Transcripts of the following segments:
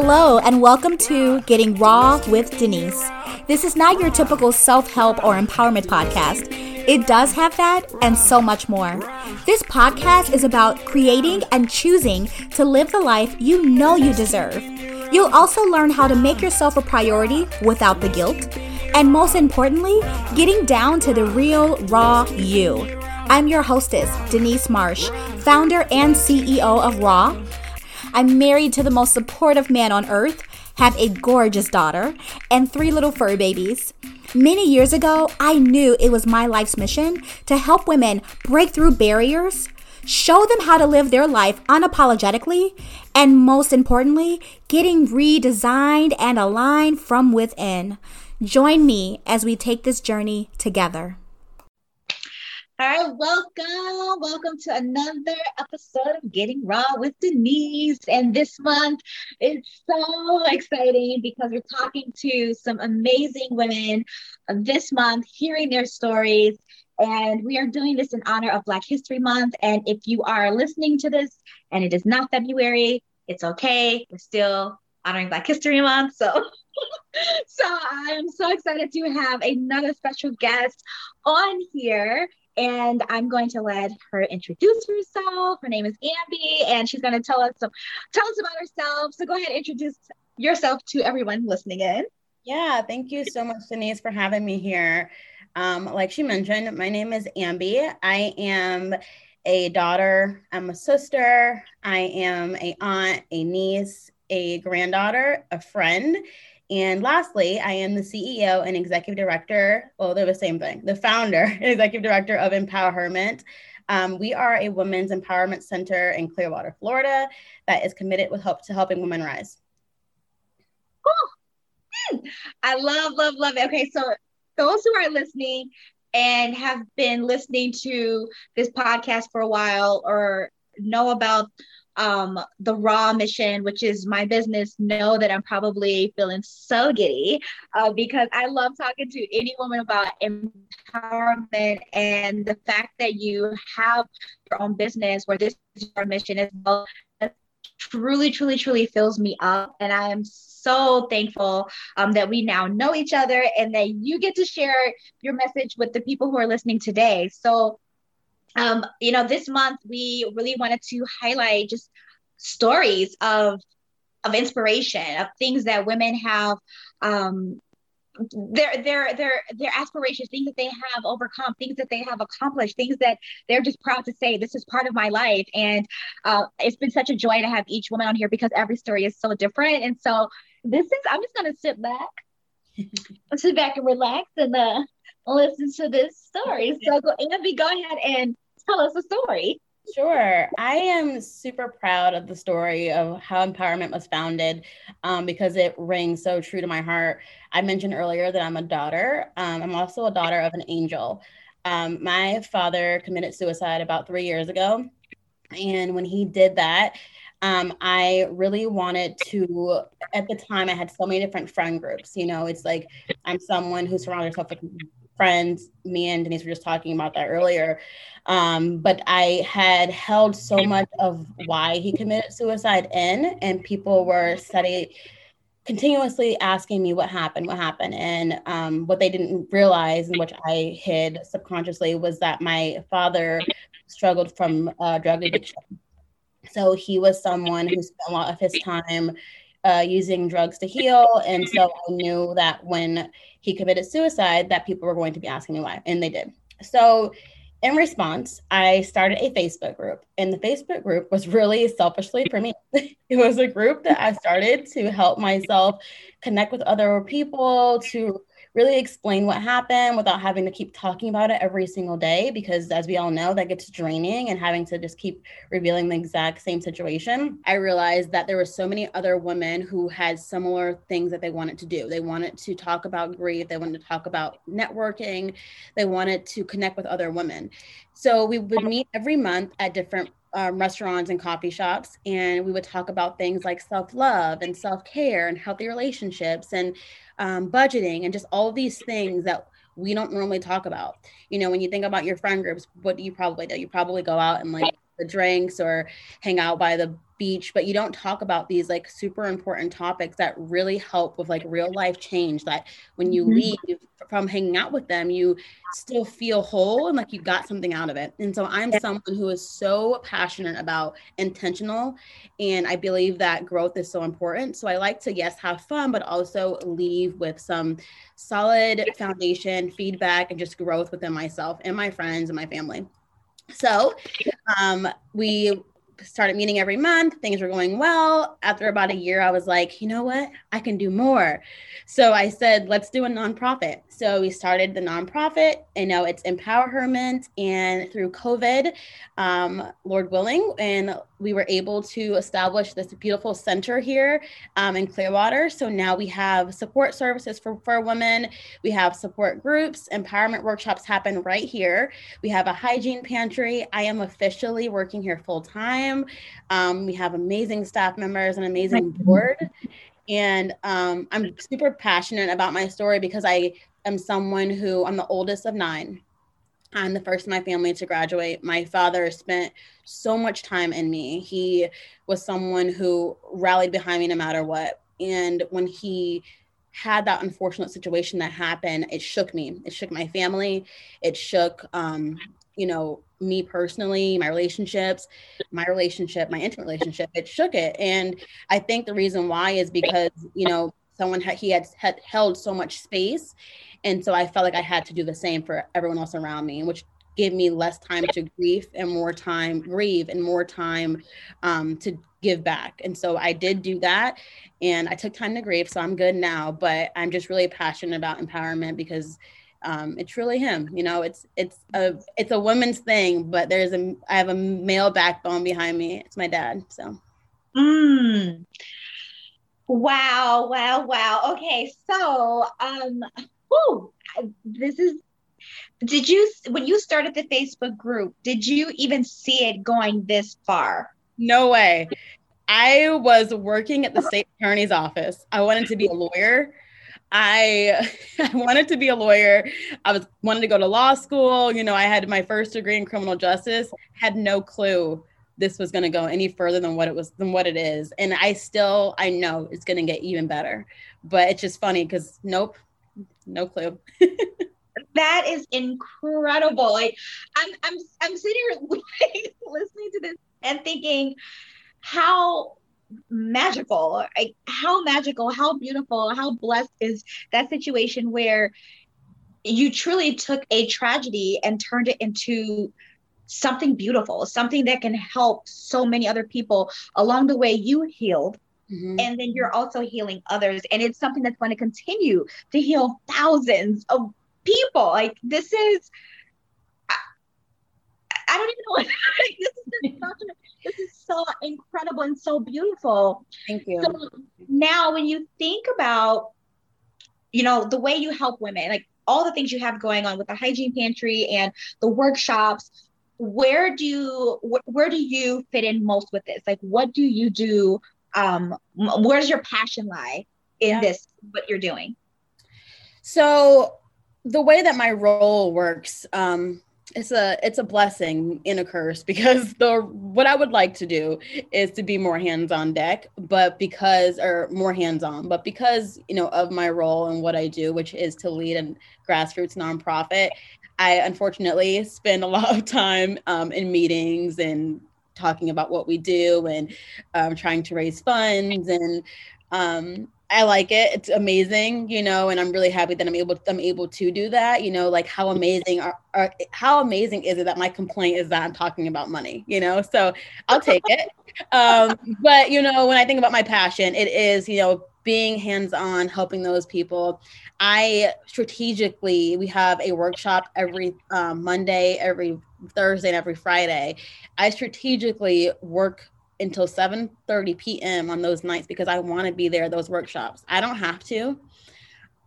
Hello, and welcome to Getting Raw with Denise. This is not your typical self help or empowerment podcast. It does have that and so much more. This podcast is about creating and choosing to live the life you know you deserve. You'll also learn how to make yourself a priority without the guilt. And most importantly, getting down to the real, raw you. I'm your hostess, Denise Marsh, founder and CEO of Raw I'm married to the most supportive man on earth, have a gorgeous daughter, and three little fur babies. Many years ago, I knew it was my life's mission to help women break through barriers, show them how to live their life unapologetically, and most importantly, getting redesigned and aligned from within. Join me as we take this journey together. All right, welcome. Welcome to another episode of Getting Raw with Denise. And this month is so exciting because we're talking to some amazing women this month, hearing their stories. And we are doing this in honor of Black History Month. And if you are listening to this and it is not February, it's okay. We're still honoring Black History Month. So, so I am so excited to have another special guest on here and I'm going to let her introduce herself. Her name is Ambi, and she's going to tell us some, tell us about herself. So go ahead introduce yourself to everyone listening in. Yeah, thank you so much, Denise, for having me here. Um, like she mentioned, my name is Ambi. I am a daughter. I'm a sister. I am a aunt, a niece, a granddaughter, a friend, and lastly, I am the CEO and executive director. Well, they're the same thing. The founder and executive director of Empowerment. Um, we are a women's empowerment center in Clearwater, Florida, that is committed with hope to helping women rise. Cool. I love, love, love it. Okay, so those who are listening and have been listening to this podcast for a while or know about um, the raw mission, which is my business, know that I'm probably feeling so giddy uh, because I love talking to any woman about empowerment and the fact that you have your own business where this is your mission as well. Truly, truly, truly fills me up. And I am so thankful um, that we now know each other and that you get to share your message with the people who are listening today. So, um, you know, this month we really wanted to highlight just stories of of inspiration, of things that women have um, their their their their aspirations, things that they have overcome, things that they have accomplished, things that they're just proud to say this is part of my life. And uh, it's been such a joy to have each woman on here because every story is so different. And so this is I'm just gonna sit back, sit back and relax and uh, listen to this story. So go Ambi, go ahead and tell us a story. Sure. I am super proud of the story of how empowerment was founded um, because it rings so true to my heart. I mentioned earlier that I'm a daughter. Um, I'm also a daughter of an angel. Um, my father committed suicide about three years ago. And when he did that, um, I really wanted to, at the time, I had so many different friend groups. You know, it's like I'm someone who surrounds herself with friends. Me and Denise were just talking about that earlier. Um, but I had held so much of why he committed suicide in, and people were studying continuously asking me what happened, what happened. And um, what they didn't realize, and which I hid subconsciously, was that my father struggled from uh, drug addiction. So he was someone who spent a lot of his time uh, using drugs to heal. And so I knew that when he committed suicide, that people were going to be asking me why, and they did. So in response, I started a Facebook group, and the Facebook group was really selfishly for me. it was a group that I started to help myself connect with other people, to really explain what happened without having to keep talking about it every single day because as we all know that gets draining and having to just keep revealing the exact same situation. I realized that there were so many other women who had similar things that they wanted to do. They wanted to talk about grief. They wanted to talk about networking. They wanted to connect with other women. So we would meet every month at different um, restaurants and coffee shops and we would talk about things like self-love and self-care and healthy relationships and um, budgeting and just all these things that we don't normally talk about. You know, when you think about your friend groups, what do you probably do? You probably go out and like the drinks or hang out by the beach but you don't talk about these like super important topics that really help with like real life change that when you mm-hmm. leave from hanging out with them you still feel whole and like you got something out of it. And so i'm someone who is so passionate about intentional and i believe that growth is so important. So i like to yes have fun but also leave with some solid foundation feedback and just growth within myself and my friends and my family so um, we started meeting every month. Things were going well. After about a year, I was like, you know what? I can do more. So I said, let's do a nonprofit. So we started the nonprofit. And now it's Empower. And through COVID, um, Lord willing, and we were able to establish this beautiful center here um, in Clearwater. So now we have support services for, for women. We have support groups, empowerment workshops happen right here. We have a hygiene pantry. I am officially working here full time. Um, we have amazing staff members and amazing board. And um, I'm super passionate about my story because I am someone who I'm the oldest of nine. I'm the first in my family to graduate. My father spent so much time in me. He was someone who rallied behind me no matter what. And when he had that unfortunate situation that happened, it shook me. It shook my family. It shook, um, you know, me personally, my relationships, my relationship, my intimate relationship. It shook it. And I think the reason why is because, you know, someone had, he had, had held so much space and so I felt like I had to do the same for everyone else around me, which gave me less time to grieve and more time grieve and more time um, to give back. And so I did do that and I took time to grieve. So I'm good now, but I'm just really passionate about empowerment because um, it's really him. You know, it's it's a it's a woman's thing, but there's a I have a male backbone behind me. It's my dad. So. Mm. Wow! Wow! Wow! Okay, so um, whew, this is did you when you started the facebook group did you even see it going this far no way i was working at the state attorney's office i wanted to be a lawyer I wanted to be a lawyer. I was wanted to go to law school. You know, I had my first degree in criminal justice. Had no clue this was going to go any further than what it was than what it is. And I still I know it's going to get even better. But it's just funny cuz nope, no clue. that is incredible. Like I'm I'm I'm sitting here listening to this and thinking how magical like how magical how beautiful how blessed is that situation where you truly took a tragedy and turned it into something beautiful something that can help so many other people along the way you healed Mm-hmm. And then you're also healing others. And it's something that's going to continue to heal thousands of people. Like this is I don't even know what this is such this is so incredible and so beautiful. Thank you. So now when you think about you know the way you help women, like all the things you have going on with the hygiene pantry and the workshops, where do you where do you fit in most with this like what do you do um where does your passion lie in yeah. this what you're doing so the way that my role works um it's a it's a blessing in a curse because the what I would like to do is to be more hands on deck, but because or more hands on, but because you know of my role and what I do, which is to lead a grassroots nonprofit, I unfortunately spend a lot of time um, in meetings and talking about what we do and um, trying to raise funds and um, I like it. It's amazing, you know, and I'm really happy that I'm able I'm able to do that. You know, like how amazing are, are how amazing is it that my complaint is that I'm talking about money, you know? So I'll take it. Um, but you know, when I think about my passion, it is, you know, being hands-on, helping those people. I strategically we have a workshop every um, Monday, every Thursday, and every Friday. I strategically work until 7:30 p.m. on those nights because I want to be there those workshops. I don't have to.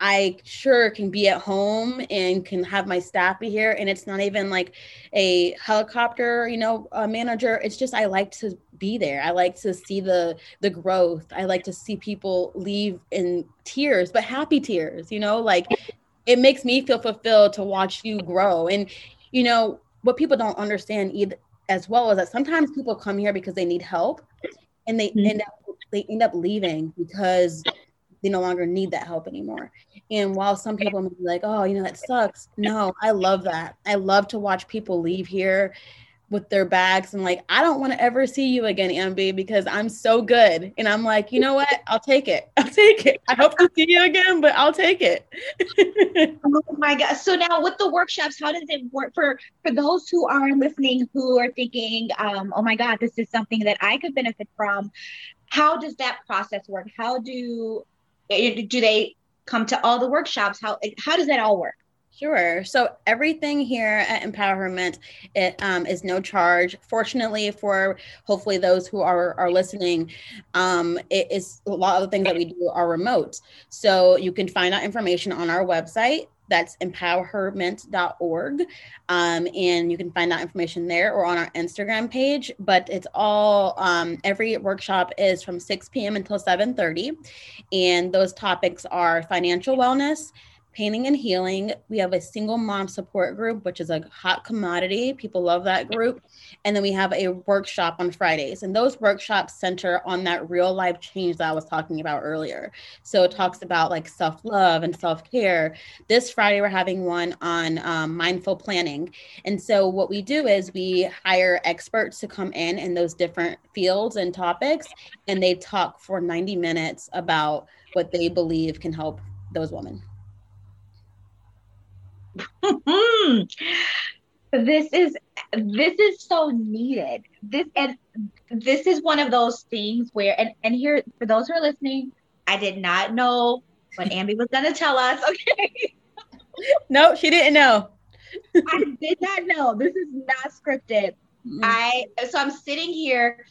I sure can be at home and can have my staff be here and it's not even like a helicopter, you know, a manager. It's just I like to be there. I like to see the the growth. I like to see people leave in tears, but happy tears, you know, like it makes me feel fulfilled to watch you grow and you know what people don't understand either as well is that sometimes people come here because they need help and they mm-hmm. end up they end up leaving because they no longer need that help anymore. And while some people may be like, oh, you know, that sucks. No, I love that. I love to watch people leave here with their bags and like, I don't want to ever see you again, Ambi, because I'm so good. And I'm like, you know what? I'll take it. I'll take it. I hope to see you again, but I'll take it. oh my God. So now with the workshops, how does it work for for those who are listening who are thinking, um, oh my God, this is something that I could benefit from? How does that process work? How do eh, do they come to all the workshops? How how does that all work? Sure. So everything here at Empowerment it um, is no charge. Fortunately, for hopefully those who are are listening, um, it is a lot of the things that we do are remote. So you can find out information on our website. That's empowerment.org. Um, and you can find that information there or on our Instagram page. But it's all, um, every workshop is from 6 p.m. until 7.30. And those topics are financial wellness, Painting and Healing. We have a single mom support group, which is a hot commodity. People love that group. And then we have a workshop on Fridays. And those workshops center on that real life change that I was talking about earlier. So it talks about like self love and self care. This Friday, we're having one on um, mindful planning. And so what we do is we hire experts to come in in those different fields and topics, and they talk for 90 minutes about what they believe can help those women. this is this is so needed. This and this is one of those things where and and here for those who are listening, I did not know what Ambi was gonna tell us. Okay. no, she didn't know. I did not know. This is not scripted. Mm-hmm. I so I'm sitting here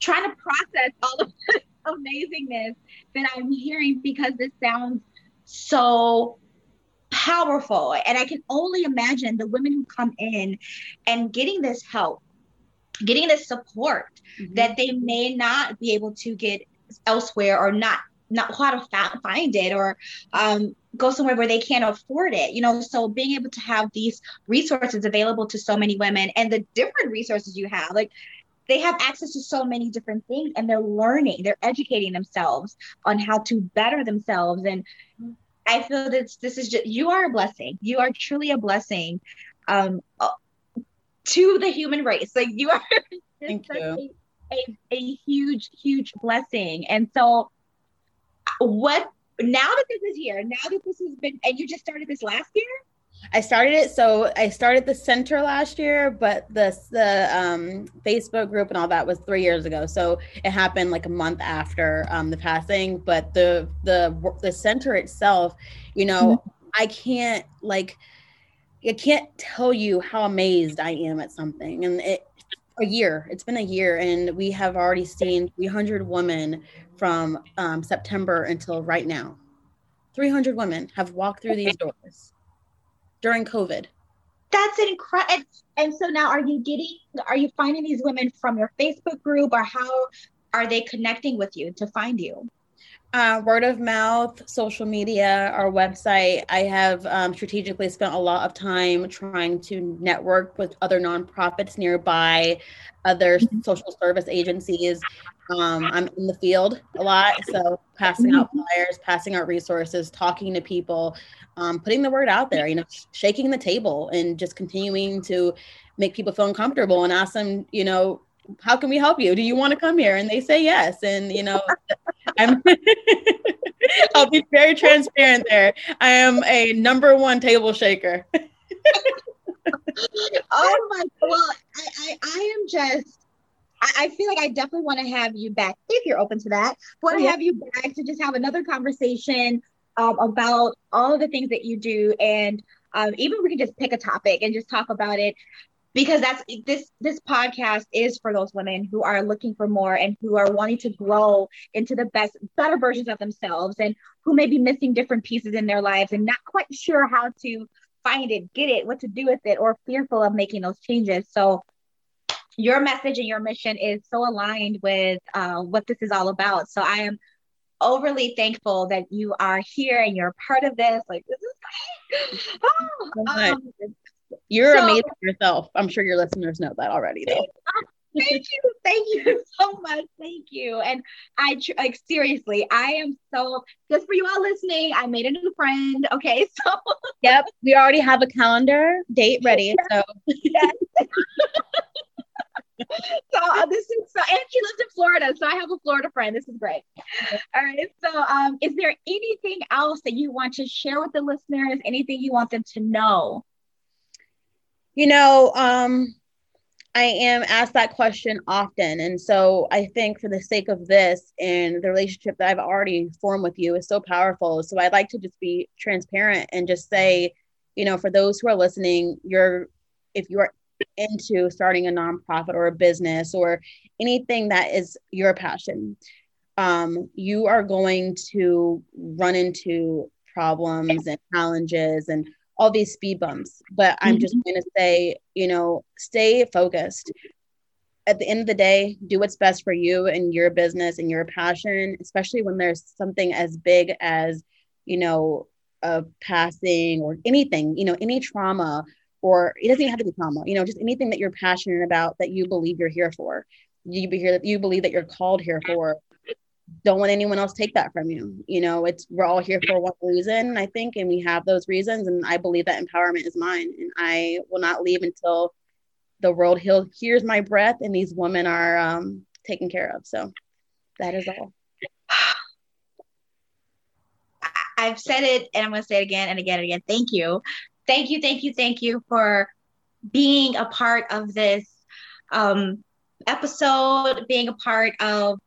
trying to process all of this amazingness that I'm hearing because this sounds so powerful. And I can only imagine the women who come in and getting this help, getting this support mm-hmm. that they may not be able to get elsewhere or not not how to find it or um, go somewhere where they can't afford it you know so being able to have these resources available to so many women and the different resources you have like they have access to so many different things and they're learning they're educating themselves on how to better themselves and I feel that this is just you are a blessing. You are truly a blessing um, uh, to the human race. Like you are Thank you. A, a, a huge, huge blessing. And so, what now that this is here, now that this has been, and you just started this last year? I started it. So I started the center last year, but the the um, Facebook group and all that was three years ago. So it happened like a month after um, the passing. But the the the center itself, you know, mm-hmm. I can't like I can't tell you how amazed I am at something. And it a year. It's been a year, and we have already seen 300 women from um, September until right now. 300 women have walked through these doors during COVID. That's incredible. And, so now, are you getting? Are you finding these women from your Facebook group, or how are they connecting with you to find you? Uh, word of mouth, social media, our website. I have um, strategically spent a lot of time trying to network with other nonprofits nearby, other mm-hmm. social service agencies. Um, I'm in the field a lot, so passing out mm-hmm. flyers, passing out resources, talking to people, um, putting the word out there, you know, shaking the table and just continuing to make people feel uncomfortable and ask them, you know, how can we help you? Do you want to come here? And they say yes. And you know, I'm I'll be very transparent there. I am a number one table shaker. oh my well, I, I, I am just I, I feel like I definitely want to have you back if you're open to that. Want to have you back to just have another conversation um, about all of the things that you do and um, even we can just pick a topic and just talk about it because that's this this podcast is for those women who are looking for more and who are wanting to grow into the best better versions of themselves and who may be missing different pieces in their lives and not quite sure how to find it get it what to do with it or fearful of making those changes. So your message and your mission is so aligned with uh, what this is all about. So i am overly thankful that you are here and you're part of this. Like this is great. Oh, um, You're so, amazing yourself. I'm sure your listeners know that already, though. thank you, thank you so much, thank you. And I like seriously, I am so just for you all listening. I made a new friend. Okay, so yep, we already have a calendar date ready. So yes. so uh, this is so, and she lives in Florida, so I have a Florida friend. This is great. All right. So, um, is there anything else that you want to share with the listeners? Anything you want them to know? You know, um, I am asked that question often, and so I think for the sake of this and the relationship that I've already formed with you is so powerful. So I'd like to just be transparent and just say, you know, for those who are listening, you're if you are into starting a nonprofit or a business or anything that is your passion, um, you are going to run into problems and challenges and all these speed bumps. But I'm just mm-hmm. going to say, you know, stay focused. At the end of the day, do what's best for you and your business and your passion, especially when there's something as big as, you know, a passing or anything, you know, any trauma or it doesn't even have to be trauma, you know, just anything that you're passionate about that you believe you're here for. You be here that you believe that you're called here for. Don't let anyone else take that from you. You know, it's we're all here for one reason, I think, and we have those reasons. And I believe that empowerment is mine. And I will not leave until the world hears my breath and these women are um, taken care of. So that is all. I've said it and I'm going to say it again and again and again. Thank you thank you, thank you, thank you for being a part of this um, episode, being a part of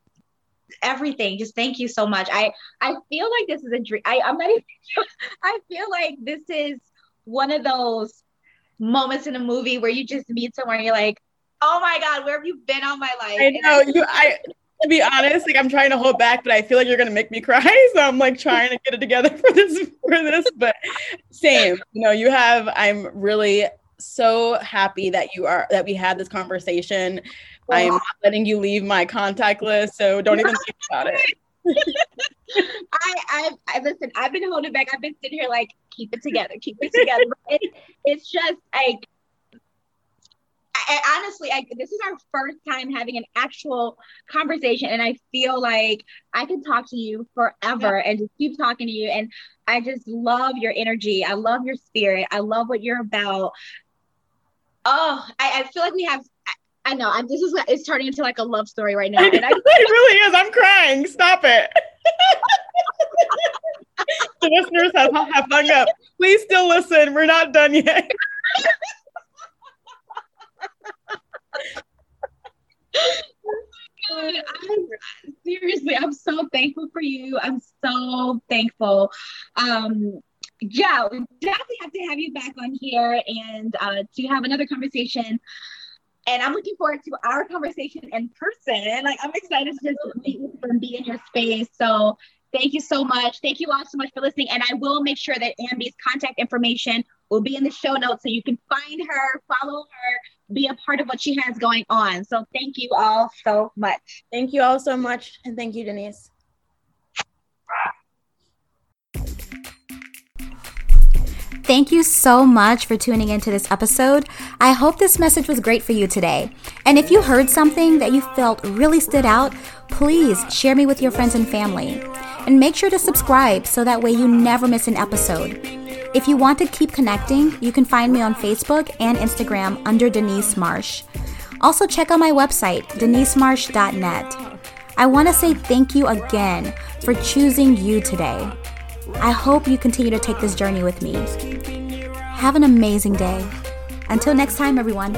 everything. Just thank you so much. I I feel like this is a dream. I, I'm not even. I feel like this is one of those moments in a movie where you just meet someone and you're like, oh my god, where have you been all my life? I know you. I to be honest, like I'm trying to hold back, but I feel like you're gonna make me cry. So I'm like trying to get it together for this for this. But same, you know, you have I'm really so happy that you are that we had this conversation. I'm oh. not letting you leave my contact list, so don't even think about it. I, I, I listen. I've been holding back. I've been sitting here like, keep it together, keep it together. it, it's just like I, honestly, I, this is our first time having an actual conversation, and I feel like I can talk to you forever yeah. and just keep talking to you. And I just love your energy. I love your spirit. I love what you're about. Oh, I, I feel like we have. I, I know. I'm, this is it's turning into like a love story right now. And I, it really is. I'm crying. Stop it. the listeners have, have hung up. Please still listen. We're not done yet. I'm, seriously, I'm so thankful for you. I'm so thankful. Um, yeah, we definitely have to have you back on here and uh, to have another conversation. And I'm looking forward to our conversation in person. Like I'm excited to just meet you and be in your space. So thank you so much. Thank you all so much for listening. And I will make sure that Ambi's contact information will be in the show notes so you can find her, follow her, be a part of what she has going on. So thank you all so much. Thank you all so much. And thank you, Denise. Thank you so much for tuning into this episode. I hope this message was great for you today. And if you heard something that you felt really stood out, please share me with your friends and family. And make sure to subscribe so that way you never miss an episode. If you want to keep connecting, you can find me on Facebook and Instagram under Denise Marsh. Also, check out my website, denisemarsh.net. I want to say thank you again for choosing you today. I hope you continue to take this journey with me. Have an amazing day. Until next time, everyone.